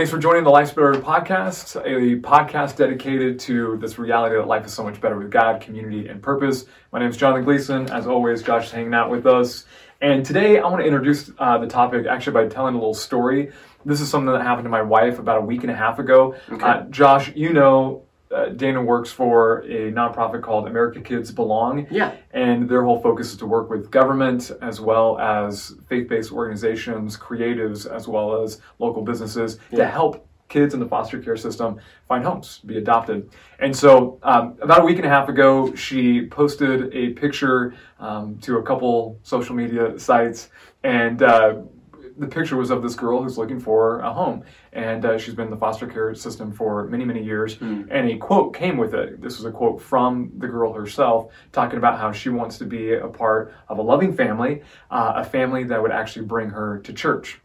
Thanks for joining the Life's Better podcast, a podcast dedicated to this reality that life is so much better with God, community, and purpose. My name is Jonathan Gleason. As always, Josh is hanging out with us. And today I want to introduce uh, the topic actually by telling a little story. This is something that happened to my wife about a week and a half ago. Okay. Uh, Josh, you know, uh, Dana works for a nonprofit called America Kids Belong. Yeah. And their whole focus is to work with government as well as faith based organizations, creatives, as well as local businesses to help kids in the foster care system find homes, be adopted. And so, um, about a week and a half ago, she posted a picture um, to a couple social media sites. And uh, the picture was of this girl who's looking for a home. And uh, she's been in the foster care system for many, many years. And a quote came with it. This was a quote from the girl herself, talking about how she wants to be a part of a loving family, uh, a family that would actually bring her to church.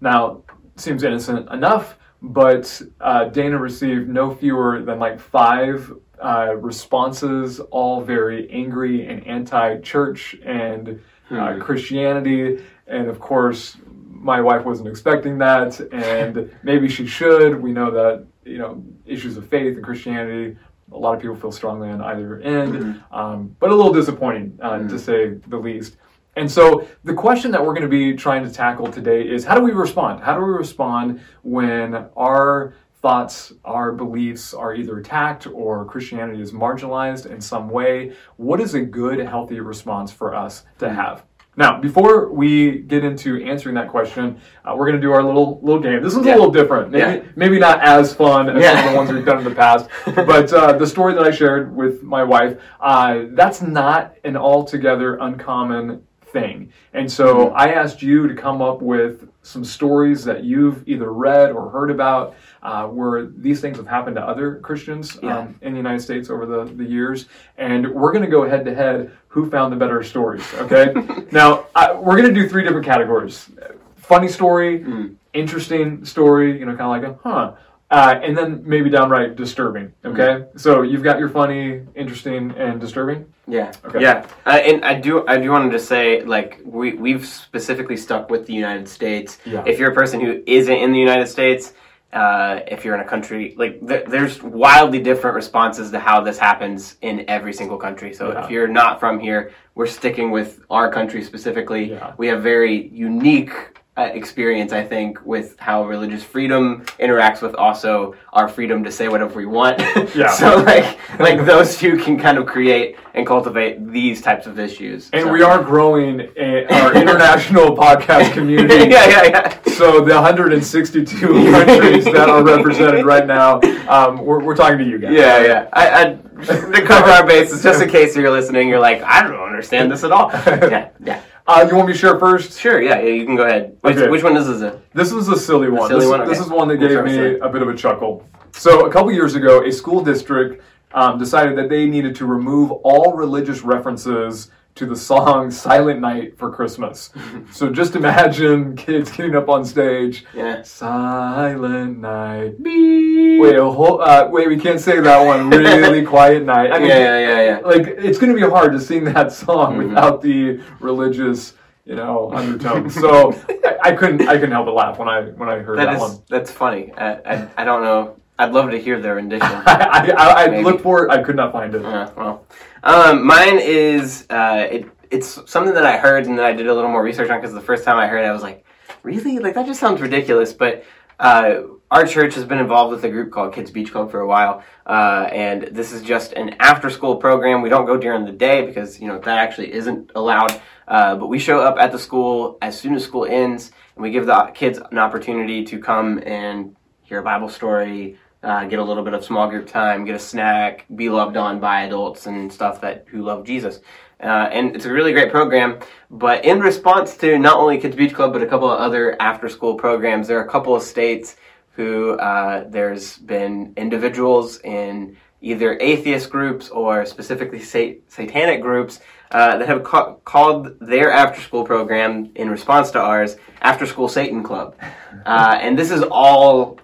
Now, seems innocent enough, but uh, Dana received no fewer than like five uh, responses, all very angry and anti-church and uh, Christianity, and of course, my wife wasn't expecting that, and maybe she should. We know that you know issues of faith and Christianity. A lot of people feel strongly on either end, um, but a little disappointing uh, to say the least. And so the question that we're going to be trying to tackle today is how do we respond? How do we respond when our thoughts, our beliefs are either attacked or Christianity is marginalized in some way? What is a good, healthy response for us to have? Now, before we get into answering that question, uh, we're going to do our little little game. This one's Yeah. a little different. Maybe Yeah. maybe not as fun as Yeah. some of the ones we've done in the past. but uh, the story that I shared with my wife, uh, that's not an altogether uncommon thing. And so Mm-hmm. I asked you to come up with some stories that you've either read or heard about uh, where these things have happened to other Christians Yeah. um, in the United States over the, the years. And we're going to go head to head who found the better stories, okay? now, I, we're going to do three different categories funny story, Mm. interesting story, you know, kind of like a huh. Uh, and then maybe downright disturbing. Okay, so you've got your funny, interesting, and disturbing. Yeah. Okay. Yeah. Uh, and I do I do want to just say like we we've specifically stuck with the United States. Yeah. If you're a person who isn't in the United States, uh, if you're in a country like th- there's wildly different responses to how this happens in every single country. So Yeah. if you're not from here, we're sticking with our country specifically. Yeah. We have very unique uh, experience, I think, with how religious freedom interacts with also our freedom to say whatever we want. Yeah. so like like those two can kind of create and cultivate these types of issues. And So- we are growing a, our international podcast community. yeah, yeah, yeah. So the 162 countries that are represented right now, um, we're, we're talking to you guys. Yeah, yeah. I, I to cover our bases, just in case you're listening, you're like, I don't understand this at all. Yeah, yeah. Uh, you want me to share first? Sure, yeah, yeah. You can go ahead. Which, Okay. which one is this? This was a silly one. silly this, one? this is one that gave me a bit of a chuckle. So a couple years ago, a school district um, decided that they needed to remove all religious references to the song "Silent Night" for Christmas. so just imagine kids getting up on stage. Yeah. Silent night. Wait, a whole, uh, wait, we can't say that one. Really quiet night. I mean, Yeah, yeah, yeah, yeah. like it's going to be hard to sing that song Mhm. without the religious, you know, undertones. so I, I couldn't, I couldn't help but laugh when I when I heard that, That is one. that's funny. I, I I don't know. I'd love to hear their rendition. I, I, I looked for it. I could not find it. Uh, well, um, mine is uh, it, it's something that I heard and that I did a little more research on because the first time I heard it, I was like, really? Like that just sounds ridiculous. But uh, our church has been involved with a group called Kids Beach Club for a while, uh, and this is just an after-school program. We don't go during the day because you know that actually isn't allowed. Uh, but we show up at the school as soon as school ends, and we give the kids an opportunity to come and hear a Bible story, uh, get a little bit of small group time, get a snack, be loved on by adults and stuff that who love Jesus. Uh, and it's a really great program. But in response to not only Kids Beach Club, but a couple of other after school programs, there are a couple of states who uh, there's been individuals in either atheist groups or specifically sa- satanic groups uh, that have ca- called their after school program in response to ours After School Satan Club. Uh, and this is all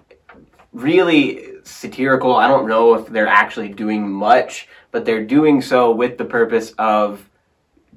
really satirical. I don't know if they're actually doing much, but they're doing so with the purpose of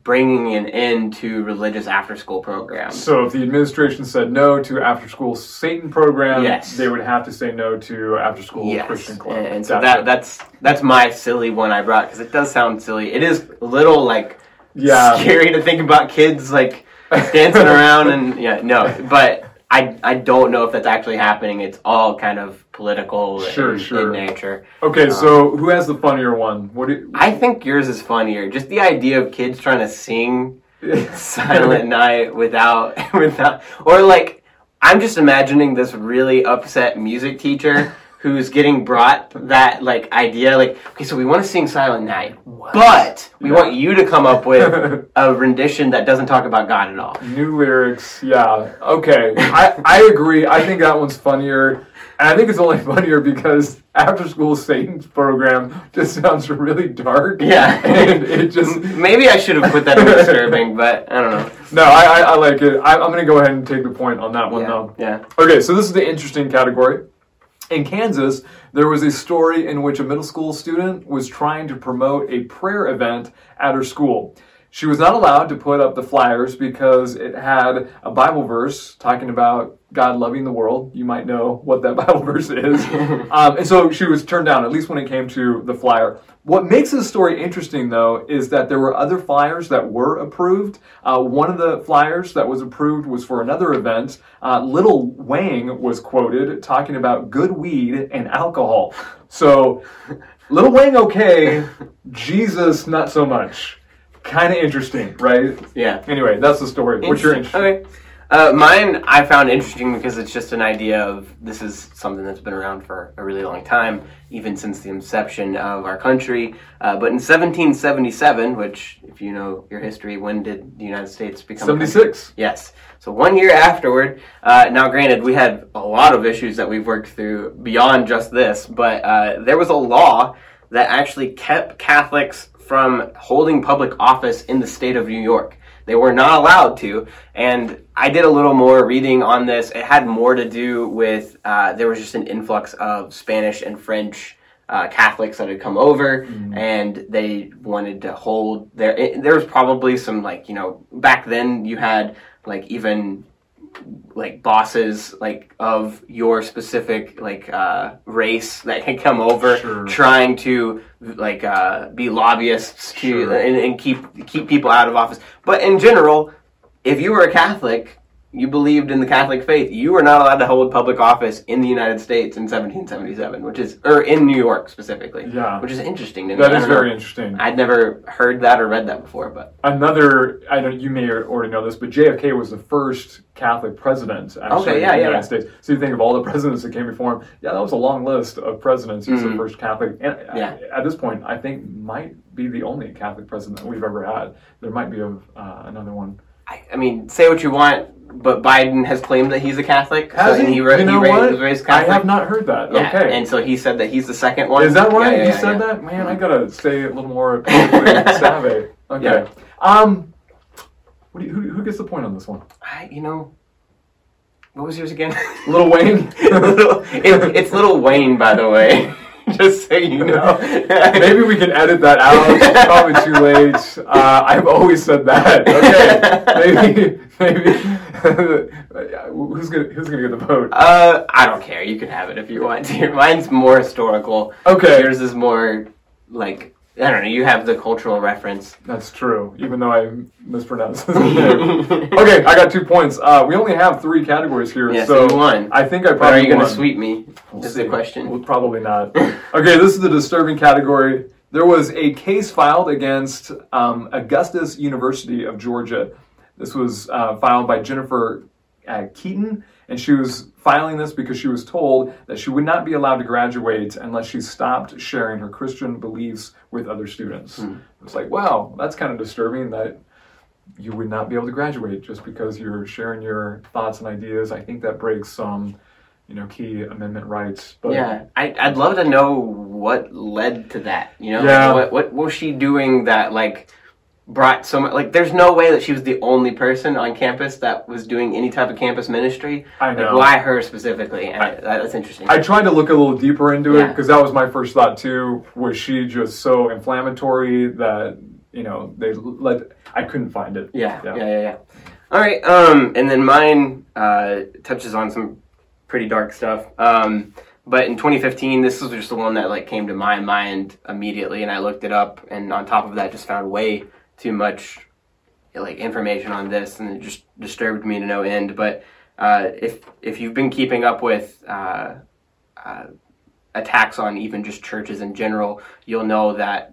bringing an end to religious after school programs. So if the administration said no to after school Satan program, Yes. they would have to say no to after school Yes, Christian club. and, and so Gotcha. that that's that's my silly one I brought because it does sound silly. It is a little like yeah. scary to think about kids like dancing around and yeah no, but I I don't know if that's actually happening. It's all kind of political Sure, in, sure. in nature. Okay, um, so who has the funnier one? What do I think yours is funnier. Just the idea of kids trying to sing you, Silent Night without without or like I'm just imagining this really upset music teacher who's getting brought that like idea like okay so we want to sing Silent Night but we Yeah. want you to come up with a rendition that doesn't talk about God at all. New lyrics, yeah. Okay, I, I agree. I think that one's funnier. And I think it's only funnier because after school Satan's program just sounds really dark. Yeah. And it just. Maybe I should have put that in disturbing, but I don't know. No, I, I, I like it. I, I'm going to go ahead and take the point on that one, Yeah, though. yeah. Okay, so this is the interesting category. In Kansas, there was a story in which a middle school student was trying to promote a prayer event at her school. She was not allowed to put up the flyers because it had a Bible verse talking about God loving the world. You might know what that Bible verse is. um, and so she was turned down, at least when it came to the flyer. What makes this story interesting, though, is that there were other flyers that were approved. Uh, one of the flyers that was approved was for another event. Uh, Little Wang was quoted talking about good weed and alcohol. So, Little Wang, okay, Jesus, not so much. Kind of interesting, right? Yeah. Anyway, that's the story. What's your interest? Okay. Uh, mine I found interesting because it's just an idea of this is something that's been around for a really long time, even since the inception of our country. Uh, but in 1777, which, if you know your history, when did the United States become? a 76. Yes. So one year afterward, uh, now granted, we had a lot of issues that we've worked through beyond just this, but uh, there was a law that actually kept Catholics from holding public office in the state of New York. They were not allowed to, and I did a little more reading on this. It had more to do with uh, there was just an influx of Spanish and French uh, Catholics that had come over, and they wanted to hold their. It, there was probably some like you know back then you had like even like bosses like of your specific like uh, race that can come over Sure. trying to like uh, be lobbyists to Sure. and, and keep keep people out of office. But in general, if you were a Catholic, you believed in the Catholic faith, you were not allowed to hold public office in the United States in 1777, which is or in New York specifically. Yeah. which is interesting to me. That I know. very interesting. I'd never heard that or read that before, but Another, I don't. You may already know this, but JFK was the first Catholic president actually Okay, yeah, in the yeah, United States. So you think of all the presidents that came before him. Yeah, that was a long list of presidents. He's the Mhm. first Catholic, and uh, Yeah. at this point, I think might be the only Catholic president we've ever had. There might be a, uh, another one. I, I mean, say what you want, but Biden has claimed that he's a Catholic. Has so, and he? he, ra- You know he ra- what? raised I have not heard that. Yeah, okay. and so he said that he's the second one. Is that right? Yeah, yeah, you yeah, said that? Man, I gotta stay a little more savvy. Okay. Um, what do you, who, who gets the point on this one? I, you know, what was yours again? Little Wayne. Little- it, it's Little Wayne, by the way. Just so you know. Maybe we can edit that out. It's probably too late. Uh, I've always said that. Okay. Maybe. Maybe. who's gonna Who's gonna get the vote? Uh, I don't care. You can have it if you want to. Mine's more historical. Okay. Yours is more like I don't know. You have the cultural reference. That's true. Even though I mispronounced his name. Okay, I got two points. Uh, we only have three categories here, Yeah, so so you won. I think I Or probably are you going to won. sweep me? We'll Is see. the question. Well, probably not. Okay, this is the disturbing category. There was a case filed against um, Augusta University of Georgia. This was uh, filed by Jennifer uh, Keeton, and she was filing this because she was told that she would not be allowed to graduate unless she stopped sharing her Christian beliefs with other students. Hmm. It's like, wow, that's kind of disturbing that you would not be able to graduate just because you're sharing your thoughts and ideas. I think that breaks some, you know, key amendment rights. But Yeah, I, I'd love to know what led to that. You know, Yeah. what, what what was she doing that like brought so much? Like, there's no way that she was the only person on campus that was doing any type of campus ministry. I Like, know. why her specifically? And that, that's interesting. I tried to look a little deeper into it because that was my first thought too. Was she just so inflammatory that you know they let I couldn't find it. Yeah. Yeah, yeah, yeah, yeah. All right, um, and then mine uh, touches on some pretty dark stuff. Um, but in 2015, this was just the one that like came to my mind immediately, and I looked it up, and on top of that, just found way too much like information on this, and it just disturbed me to no end. But uh, if if you've been keeping up with uh, uh, attacks on even just churches in general, you'll know that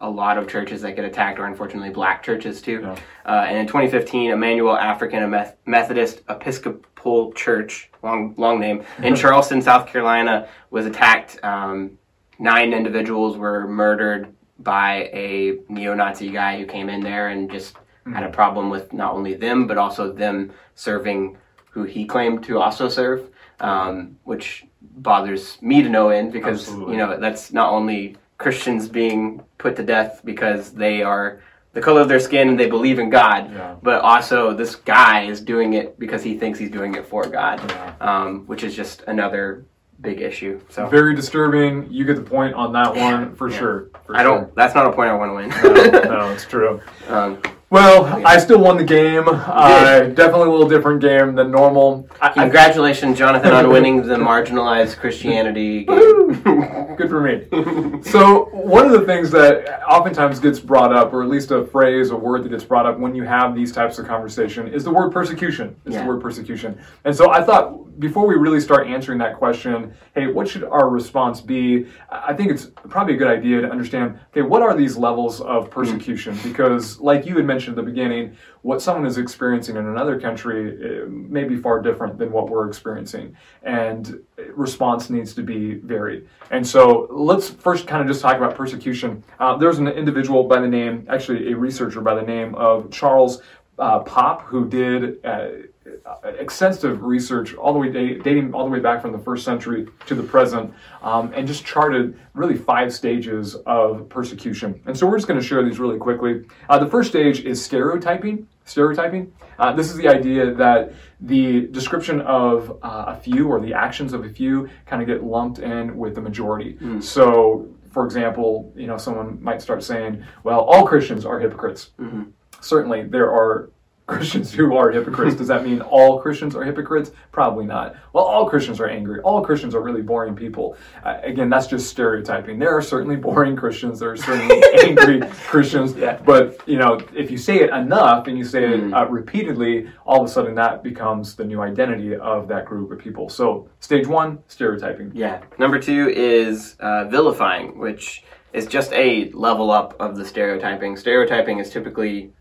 a lot of churches that get attacked are unfortunately black churches too. Yeah. Uh, and in 2015, Emanuel African Methodist Episcopal Church, long long name, in Charleston, South Carolina, was attacked. Um, nine individuals were murdered by a neo-Nazi guy who came in there and just mm-hmm. had a problem with not only them but also them serving who he claimed to also serve, um, which bothers me to no end because Absolutely. you know that's not only Christians being put to death because they are the color of their skin and they believe in God, yeah. but also this guy is doing it because he thinks he's doing it for God, yeah. um, which is just another big issue. So very disturbing. You get the point on that one for yeah. sure. For I sure. don't. That's not a point I want to win. no, no, it's true. Um, well, I still won the game. Uh, definitely a little different game than normal. I, Congratulations, Jonathan, on winning the marginalized Christianity game. Good for me. so, one of the things that oftentimes gets brought up, or at least a phrase, a word that gets brought up when you have these types of conversation, is the word persecution. Is yeah. the word persecution. And so, I thought before we really start answering that question, hey, what should our response be? I think it's probably a good idea to understand, okay, what are these levels of persecution? Mm. Because, like you had mentioned at the beginning, what someone is experiencing in another country eh, may be far different than what we're experiencing, and response needs to be varied. And so, let's first kind of just talk about persecution. Uh, there's an individual by the name, actually, a researcher by the name of Charles uh, Pope, who did. Uh, extensive research all the way dating all the way back from the first century to the present um, and just charted really five stages of persecution. And so we're just going to share these really quickly. Uh, the first stage is stereotyping stereotyping. Uh, this is the idea that the description of uh, a few or the actions of a few kind of get lumped in with the majority. Mm. so for example you know someone might start saying well all christians are hypocrites. Mm-hmm. Certainly there are Christians who are hypocrites. Does that mean all Christians are hypocrites? Probably not. Well, all Christians are angry. All Christians are really boring people. Uh, again, that's just stereotyping. There are certainly boring Christians. There are certainly angry Christians. Yeah. But you know, if you say it enough and you say it mm. uh, repeatedly, all of a sudden that becomes the new identity of that group of people. So, stage one, stereotyping. Yeah. Number two is uh, vilifying, which is just a level up of the stereotyping. Stereotyping is typically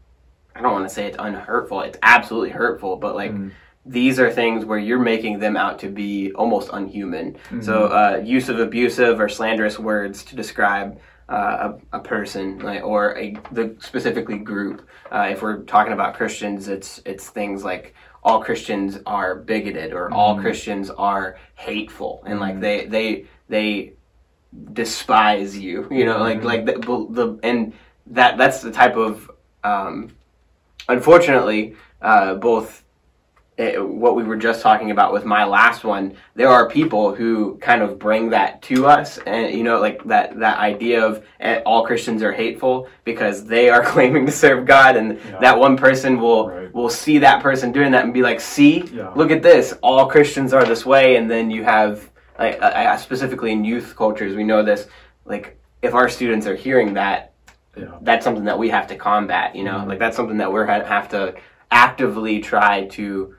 I don't want to say it's unhurtful. It's absolutely hurtful, but like mm. these are things where you're making them out to be almost unhuman. Mm-hmm. So uh, use of abusive or slanderous words to describe uh, a, a, person like, or a the specifically group. Uh, if we're talking about Christians, it's it's things like all Christians are bigoted or mm all Christians are hateful, and like mm. they they they despise you. You know, like mm-hmm. like the, the and that that's the type of um, unfortunately, uh, both uh, what we were just talking about with my last one, there are people who kind of bring that to us, and you know, like that that idea of uh, all Christians are hateful because they are claiming to serve God, and yeah. that one person will right. will see that person doing that and be like, "See, yeah. look at this, all Christians are this way," and then you have, like, uh, specifically in youth cultures, we know this, like if our students are hearing that yeah. that's something that we have to combat. You know, mm-hmm. like that's something that we're have to actively try to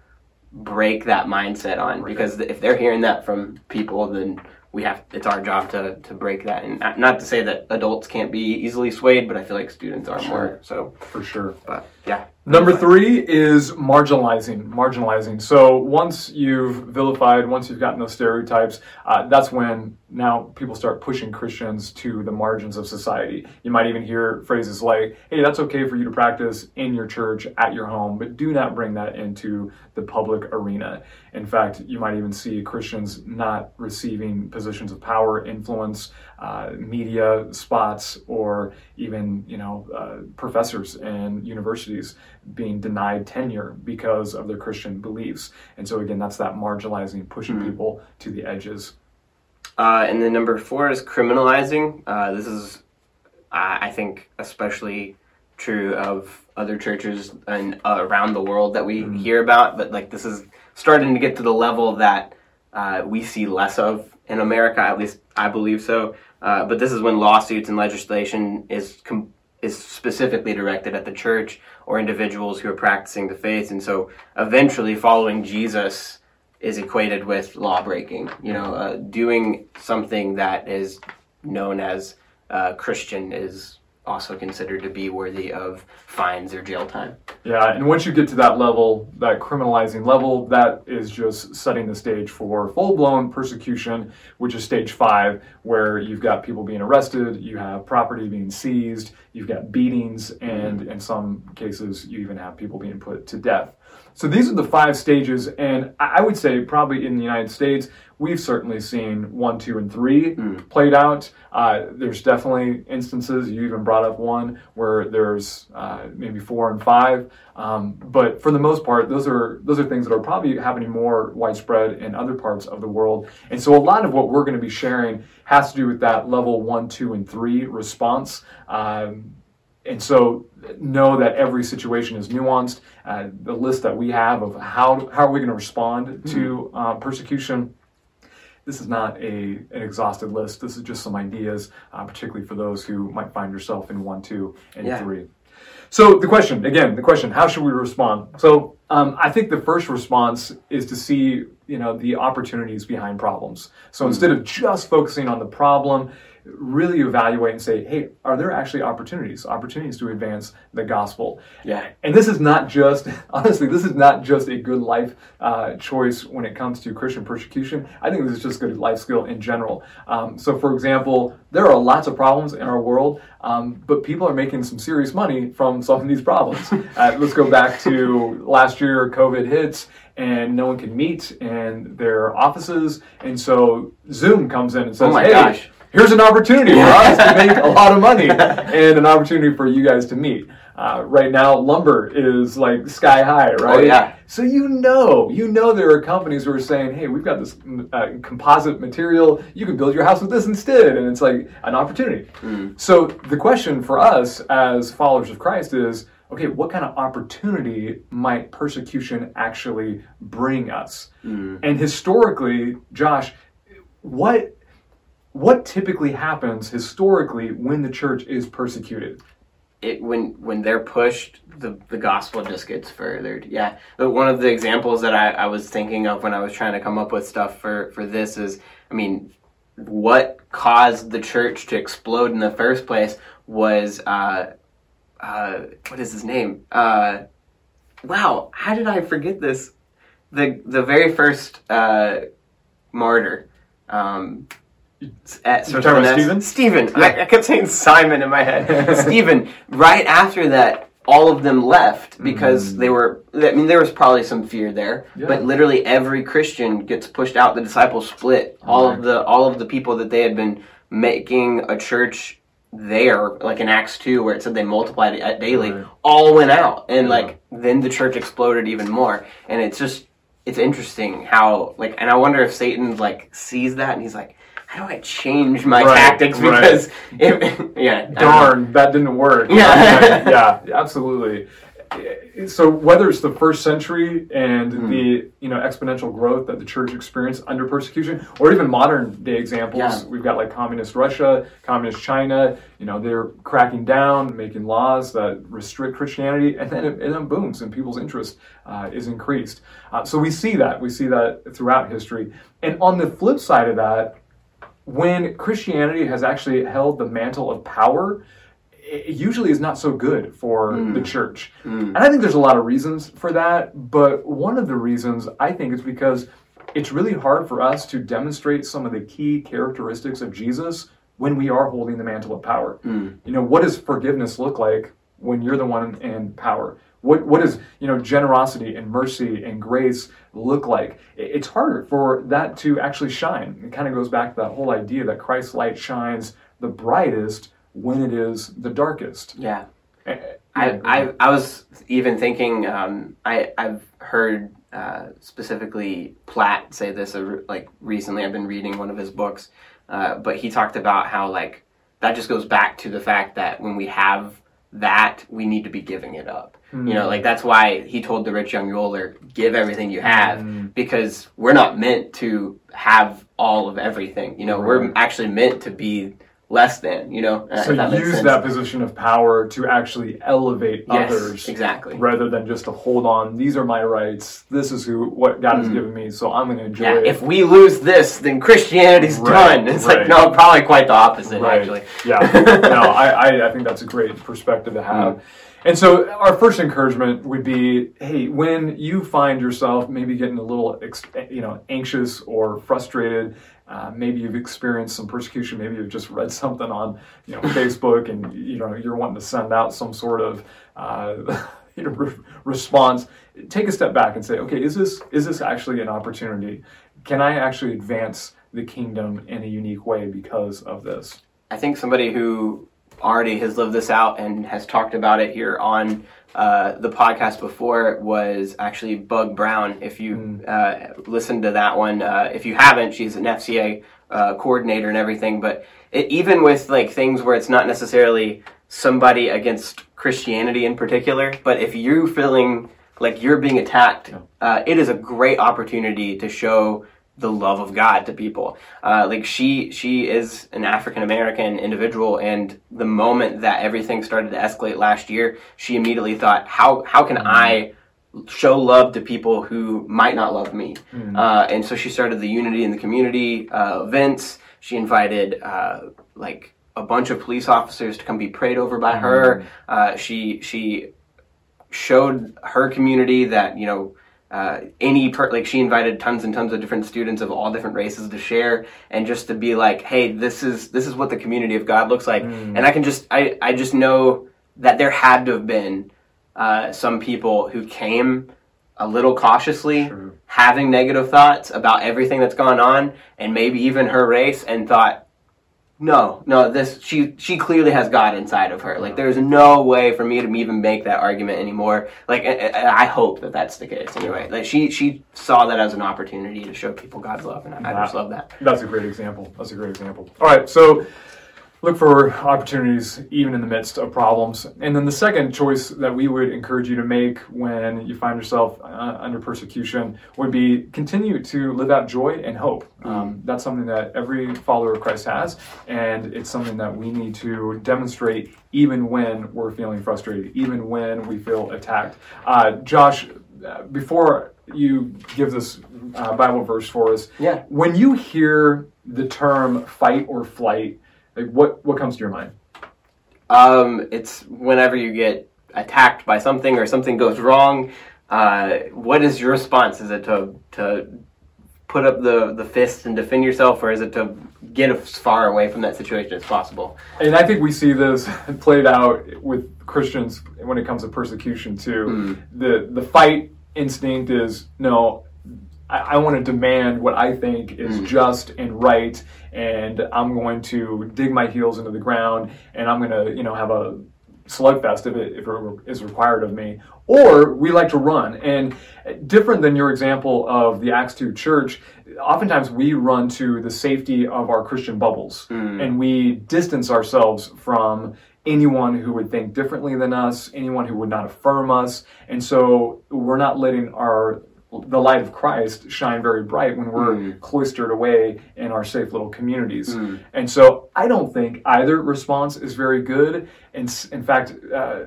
break that mindset on right. because if they're hearing that from people, then we have it's our job to to break that. And not to say that adults can't be easily swayed, but I feel like students are sure. more so for sure. But yeah. Number three is marginalizing. Marginalizing. So once you've vilified, once you've gotten those stereotypes, uh, that's when now people start pushing Christians to the margins of society. You might even hear phrases like, hey, that's okay for you to practice in your church, at your home, but do not bring that into the public arena. In fact, you might even see Christians not receiving positions of power, influence, uh, media spots, or even, you know, uh, professors in universities being denied tenure because of their Christian beliefs. And so, again, that's that marginalizing, pushing mm-hmm. people to the edges. Uh, and then number four is criminalizing. Uh, this is, I think, especially true of other churches and uh, around the world that we hear about. But like this is starting to get to the level that uh, we see less of in America. At least I believe so. Uh, but this is when lawsuits and legislation is com- is specifically directed at the church or individuals who are practicing the faith, and so eventually following Jesus is equated with law breaking. You know, uh, doing something that is known as uh, Christian is also considered to be worthy of fines or jail time. Yeah, and once you get to that level, that criminalizing level, that is just setting the stage for full blown persecution, which is stage five, where you've got people being arrested, you have property being seized, you've got beatings, and in some cases, you even have people being put to death. So these are the five stages, and I I would say probably in the United States, we've certainly seen one, two, and three played out. Uh, there's definitely instances, you even brought up one, where there's uh, maybe four and five. Um, but for the most part, those are those are things that are probably happening more widespread in other parts of the world. And so a lot of what we're going to be sharing has to do with that level one, two, and three response. Um, and so know that every situation is nuanced. Uh, the list that we have of how how are we going to respond to uh, persecution. This is not a an exhaustive list. This is just some ideas, uh, particularly for those who might find yourself in one, two, and Yeah. three. So the question again, the question: How should we respond? So um, I think the first response is to see you know the opportunities behind problems. So instead of just focusing on the problem, really evaluate and say, hey, are there actually opportunities? Opportunities to advance the gospel. Yeah. And this is not just honestly, this is not just a good life uh, choice when it comes to Christian persecution. I think this is just good life skill in general. Um, so, for example, there are lots of problems in our world, um, but people are making some serious money from solving these problems. uh, let's go back to last year, COVID hits. And no one can meet in their offices, and so Zoom comes in and says, Oh my "Hey, gosh. Here's an opportunity for us to make a lot of money and an opportunity for you guys to meet. Uh, right now, lumber is like sky high, right? Oh, yeah. So you know, you know, there are companies who are saying, "Hey, we've got this uh, composite material. You can build your house with this instead," and it's like an opportunity. So the question for us as followers of Christ is, okay, what kind of opportunity might persecution actually bring us? And historically, Josh, what what typically happens historically when the church is persecuted? it when when they're pushed the the gospel just gets furthered. Yeah. But one of the examples that I, I was thinking of when i was trying to come up with stuff for for this is i mean what caused the church to explode in the first place was uh uh what is his name? Uh wow how did i forget this? The the very first uh martyr um talking about Stephen? Stephen. I, I kept saying Simon in my head. Stephen. Right after that, all of them left because they were. I mean, there was probably some fear there, Mm. Yeah. but literally every Christian gets pushed out. The disciples split. All Right. of the all of the people that they had been making a church there, like in Acts two, where it said they multiplied it daily, Right. all went out, and Yeah. like then the church exploded even more. And it's just it's interesting how like, and I wonder if Satan like sees that and he's like. How do I change my Right, tactics? right. Because yeah, I don't know. Darn, that didn't work. Yeah. yeah, absolutely. So whether it's the first century and the you know exponential growth that the church experienced under persecution, or even modern day examples, Yeah. we've got like communist Russia, communist China. You know they're cracking down, making laws that restrict Christianity, and then it, and then booms, and people's interest uh, is increased. Uh, so we see that we see that throughout history. And on the flip side of that, when Christianity has actually held the mantle of power, it usually is not so good for hmm. the church. Hmm. And I think there's a lot of reasons for that, but one of the reasons I think is because it's really hard for us to demonstrate some of the key characteristics of Jesus when we are holding the mantle of power. Hmm. You know, what does forgiveness look like when you're the one in power? What, what does you know generosity and mercy and grace look like? It's harder for that to actually shine. It kind of goes back to that whole idea that Christ's light shines the brightest when it is the darkest. yeah. I, I, I was even thinking um, I, I've heard uh, specifically Platt say this uh, like recently I've been reading one of his books uh, but he talked about how like that just goes back to the fact that when we have that, we need to be giving it up. You Hmm. know, like that's why he told the rich young ruler, "Give everything you have," Mm. because we're not meant to have all of everything. You know, we're actually meant to be less than. You know, So that use that position of power to actually elevate Yes, others exactly. rather than just to hold on. These are my rights. This is who what God has Mhm. given me. So I'm going to enjoy Yeah, it. if we lose this, then Christianity's Right, done. It's right. like no, probably quite the opposite Right. actually. yeah, no, I, I, I think that's a great perspective to have. And so, our first encouragement would be, hey, when you find yourself maybe getting a little, you know, anxious or frustrated, uh, maybe you've experienced some persecution, maybe you've just read something on, you know, Facebook, and you know you're wanting to send out some sort of, uh, you know, re- response. Take a step back and say, okay, is this is this actually an opportunity? Can I actually advance the kingdom in a unique way because of this? I think somebody who already has lived this out and has talked about it here on uh, the podcast before was actually Bug Brown. If you uh, listened to that one, uh, if you haven't, she's an FCA uh, coordinator and everything. But it, even with like things where it's not necessarily somebody against Christianity in particular, but if you're feeling like you're being attacked, uh, it is a great opportunity to show the love of God to people. Uh, like she, she is an African American individual, and the moment that everything started to escalate last year, she immediately thought, "How how can I show love to people who might not love me?" Uh, and so she started the Unity in the Community uh, events. She invited uh, like a bunch of police officers to come be prayed over by her. Uh, she she showed her community that you know uh, any per- like she invited tons and tons of different students of all different races to share and just to be like hey this is this is what the community of god looks like and i can just i i just know that there had to have been uh, some people who came a little cautiously Sure. having negative thoughts about everything that's gone on and maybe even her race and thought no, no, this she she clearly has God inside of her. Like there's no way for me to even make that argument anymore. Like I, I I hope that that's the case anyway. Like she she saw that as an opportunity to show people God's love, and I, I just love that. That's a great example. That's a great example. All right, so look for opportunities even in the midst of problems. And then the second choice that we would encourage you to make when you find yourself uh, under persecution would be continue to live out joy and hope. Um, that's something that every follower of Christ has, and it's something that we need to demonstrate even when we're feeling frustrated, even when we feel attacked. Uh, Josh, before you give this uh, Bible verse for us, Yeah. when you hear the term fight or flight, like what what comes to your mind? Um, it's whenever you get attacked by something or something goes wrong. Uh, what is your response? Is it to to put up the the fist and defend yourself, or is it to get as far away from that situation as possible? And I think we see this played out with Christians when it comes to persecution too. The the fight instinct is no, I, I want to demand what I think is hmm. just and right, and I'm going to dig my heels into the ground, and I'm going to you know have a slugfest if it, if it is required of me. Or we like to run. And different than your example of the Acts 2 church, oftentimes we run to the safety of our Christian bubbles hmm. and we distance ourselves from anyone who would think differently than us, anyone who would not affirm us. And so we're not letting our the light of Christ shine very bright when we're cloistered away in our safe little communities. And so I don't think either response is very good. And s- in fact, uh,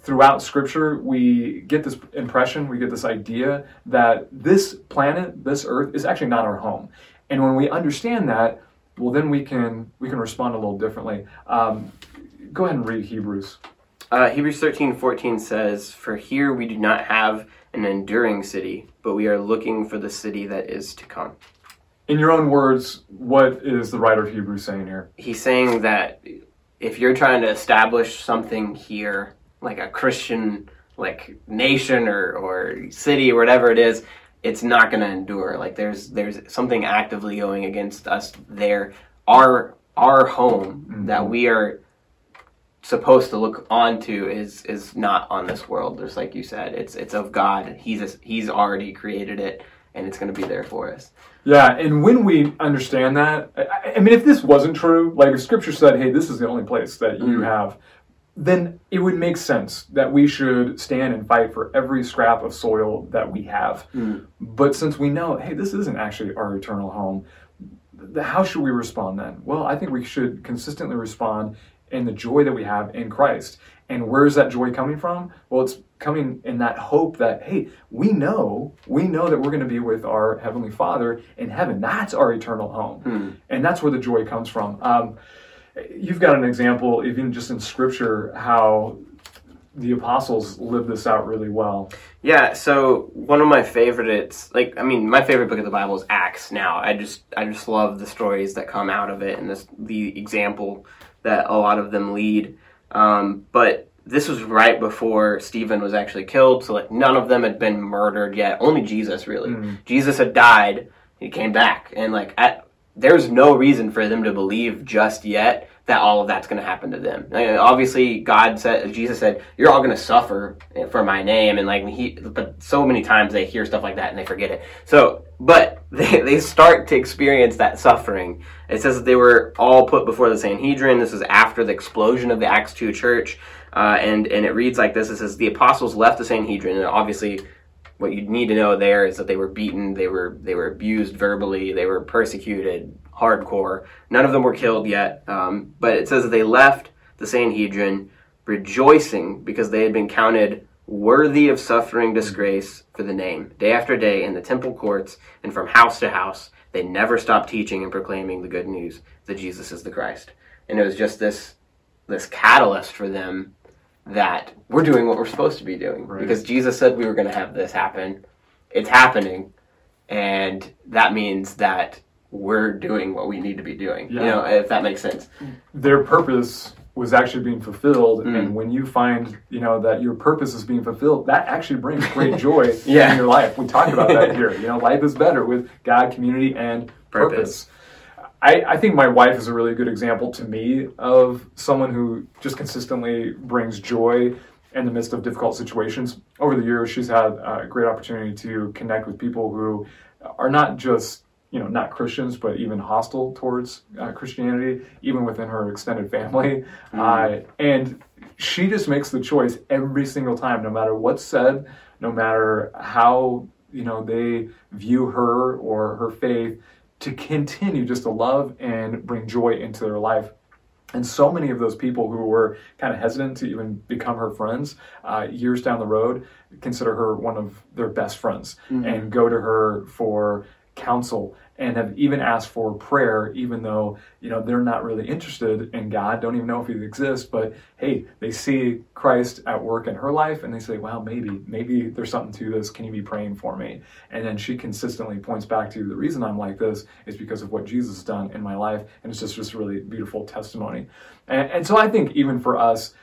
throughout Scripture, we get this impression, we get this idea that this planet, this Earth, is actually not our home. And when we understand that, well, then we can we can respond a little differently. Um, go ahead and read Hebrews. Uh, Hebrews thirteen fourteen says, For here we do not have an enduring city, but we are looking for the city that is to come. In your own words, what is the writer of Hebrews saying here? He's saying that if you're trying to establish something here, like a Christian like nation or, or city or whatever it is, it's not gonna endure. Like there's there's something actively going against us there. Our our home that mm-hmm. we are supposed to look onto is is not on this world. Just like you said, it's it's of God. He's a, he's already created it, and it's going to be there for us. Yeah, and when we understand that, I, I mean, if this wasn't true, like if Scripture said, "Hey, this is the only place that you have then it would make sense that we should stand and fight for every scrap of soil that we have. Mm. But since we know, hey, this isn't actually our eternal home, how should we respond then? Well, I think we should consistently respond in the joy that we have in Christ. And where is that joy coming from? Well, it's coming in that hope that, hey, we know, we know that we're going to be with our Heavenly Father in heaven. That's our eternal home. Hmm. And that's where the joy comes from. Um, you've got an example, even just in Scripture, how the apostles lived this out really well. Yeah, so one of my favorites, like I mean, my favorite book of the Bible is Acts. Now, I just I just love the stories that come out of it and this the example that a lot of them lead. Um, but this was right before Stephen was actually killed, so like none of them had been murdered yet. Only Jesus really. Mhm. Jesus had died. He came back, and like at, there's no reason for them to believe just yet that all of that's going to happen to them. Like, obviously, God said, Jesus said, "You're all going to suffer for my name," and like he, but so many times they hear stuff like that and they forget it. So, but they they start to experience that suffering. It says that they were all put before the Sanhedrin. This is after the explosion of the Acts two church, uh, and and it reads like this: It says the apostles left the Sanhedrin, and obviously what you need to know there is that they were beaten, they were they were abused verbally, they were persecuted hardcore. None of them were killed yet, um, but it says that they left the Sanhedrin rejoicing because they had been counted worthy of suffering disgrace for the name. Day after day in the temple courts and from house to house, they never stopped teaching and proclaiming the good news that Jesus is the Christ. And it was just this this catalyst for them that we're doing what we're supposed to be doing Right. because Jesus said we were going to have this happen. It's happening, and that means that we're doing what we need to be doing. You know, if that makes sense. Their purpose was actually being fulfilled, Mm. and when you find, you know, that your purpose is being fulfilled, that actually brings great joy Yeah. in your life. We talk about that here. You know, life is better with God, community, and purpose. Purpose. I, I think my wife is a really good example to me of someone who just consistently brings joy in the midst of difficult situations. Over the years, she's had a great opportunity to connect with people who are not just you know not Christians, but even hostile towards uh, Christianity, even within her extended family. Uh, and she just makes the choice every single time, no matter what's said, no matter how you know they view her or her faith, to continue just to love and bring joy into their life. And so many of those people who were kind of hesitant to even become her friends uh, years down the road consider her one of their best friends and go to her for counsel and have even asked for prayer even though you know they're not really interested in god don't even know if he exists but hey they see christ at work in her life and they say wow maybe maybe there's something to this. Can you be praying for me? And then she consistently points back to the reason i'm like this is because of what jesus has done in my life. And it's just just really beautiful testimony. And, and so i think even for us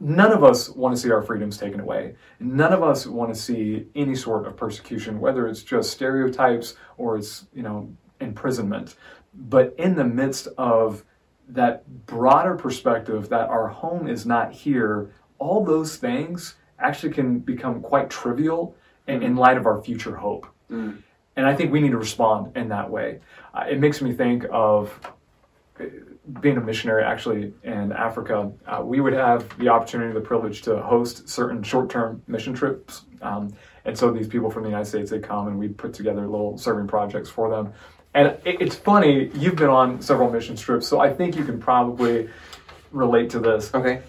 none of us want to see our freedoms taken away. None of us want to see any sort of persecution, whether it's just stereotypes or it's, you know, imprisonment. But in the midst of that broader perspective that our home is not here, all those things actually can become quite trivial in, in light of our future hope. Mm. And I think we need to respond in that way. Uh, it makes me think of being a missionary actually in Africa, uh, we would have the opportunity, the privilege to host certain short-term mission trips. Um, and so these people from the United States, they come and we put together little serving projects for them. And it, it's funny, you've been on several mission trips, so I think you can probably relate to this. Okay.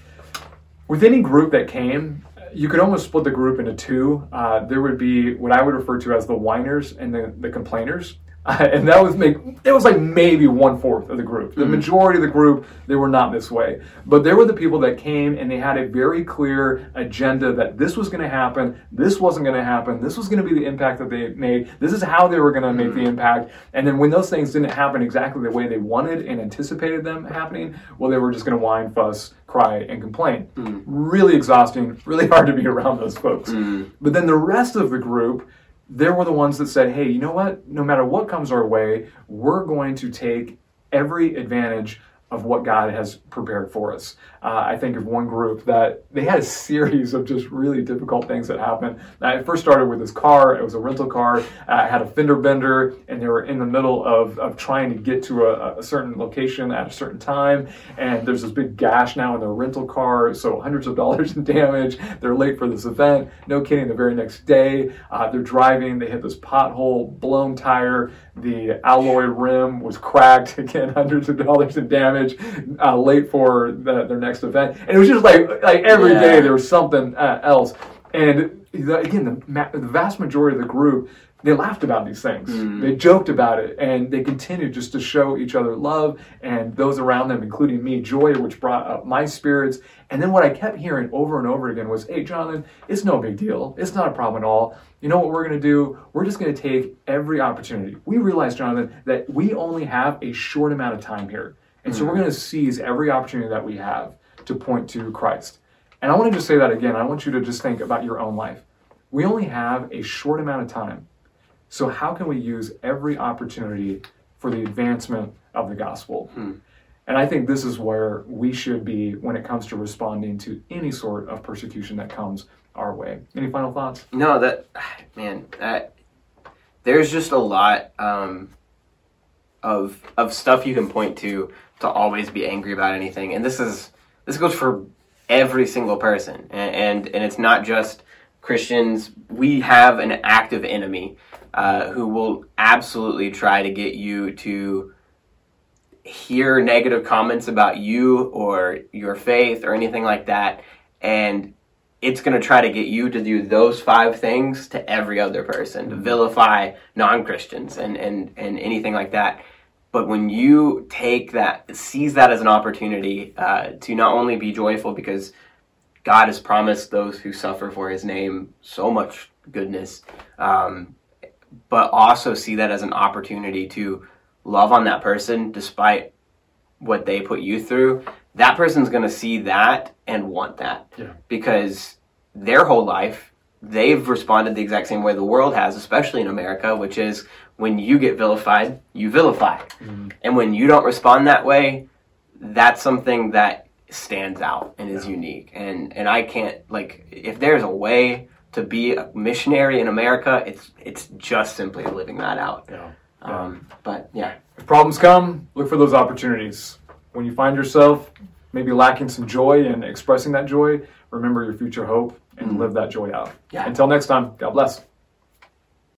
With any group that came, you could almost split the group into two. Uh, there would be what I would refer to as the whiners and the, the complainers. Uh, and that was make it was like maybe one fourth of the group. The mm-hmm. majority of the group they were not this way, but there were the people that came and they had a very clear agenda that this was going to happen, this wasn't going to happen, this was going to be the impact that they made, this is how they were going to make the mm-hmm. impact, and then when those things didn't happen exactly the way they wanted and anticipated them happening, well they were just going to whine, fuss, cry, and complain. Mm. Really exhausting, really hard to be around those folks. Mm. But then the rest of the group there were the ones that said, hey, you know what? No matter what comes our way, we're going to take every advantage of what God has prepared for us. Uh, I think of one group that they had a series of just really difficult things that happened. It first started with this car. It was a rental car. Uh, had a fender bender, and they were in the middle of, of trying to get to a, a certain location at a certain time. And there's this big gash now in their rental car, so hundreds of dollars in damage. They're late for this event. No kidding, the very next day, uh, they're driving. They hit this pothole, blown tire. The alloy rim was cracked. Again, hundreds of dollars in damage. Uh, late for the, their next event, and it was just like like every Yeah. day there was something uh, else. And again, the, ma- the vast majority of the group they laughed about these things. Mm. They joked about it, and they continued just to show each other love and those around them, including me, joy, which brought up my spirits. And then what I kept hearing over and over again was, "Hey, Jonathan, it's no big deal. It's not a problem at all. You know what we're going to do? We're just going to take every opportunity. We realize, Jonathan, that we only have a short amount of time here, and so mm. we're going to seize every opportunity that we have to point to Christ." And I want to just say that again. I want you to just think about your own life. We only have a short amount of time. So, how can we use every opportunity for the advancement of the gospel? And I think this is where we should be when it comes to responding to any sort of persecution that comes our way. Any final thoughts? No, that man, that there's just a lot um, of of stuff you can point to to always be angry about anything, and this is this goes for every single person, and and, and it's not just Christians. We have an active enemy uh, who will absolutely try to get you to hear negative comments about you or your faith or anything like that, and it's going to try to get you to do those five things to every other person, to vilify non-Christians and, and, and anything like that. But when you take that, seize that as an opportunity uh, to not only be joyful because God has promised those who suffer for His name so much goodness, um, but also see that as an opportunity to love on that person despite what they put you through. That person's going to see that and want that Yeah. because their whole life they've responded the exact same way the world has, especially in America, which is when you get vilified, you vilify. And when you don't respond that way, that's something that stands out and is unique. And and I can't like if there's a way to be a missionary in America, it's it's just simply living that out. Yeah. Um, but yeah, If problems come, look for those opportunities. When you find yourself maybe lacking some joy and expressing that joy, remember your future hope and live that joy out. Yeah. Until next time, God bless.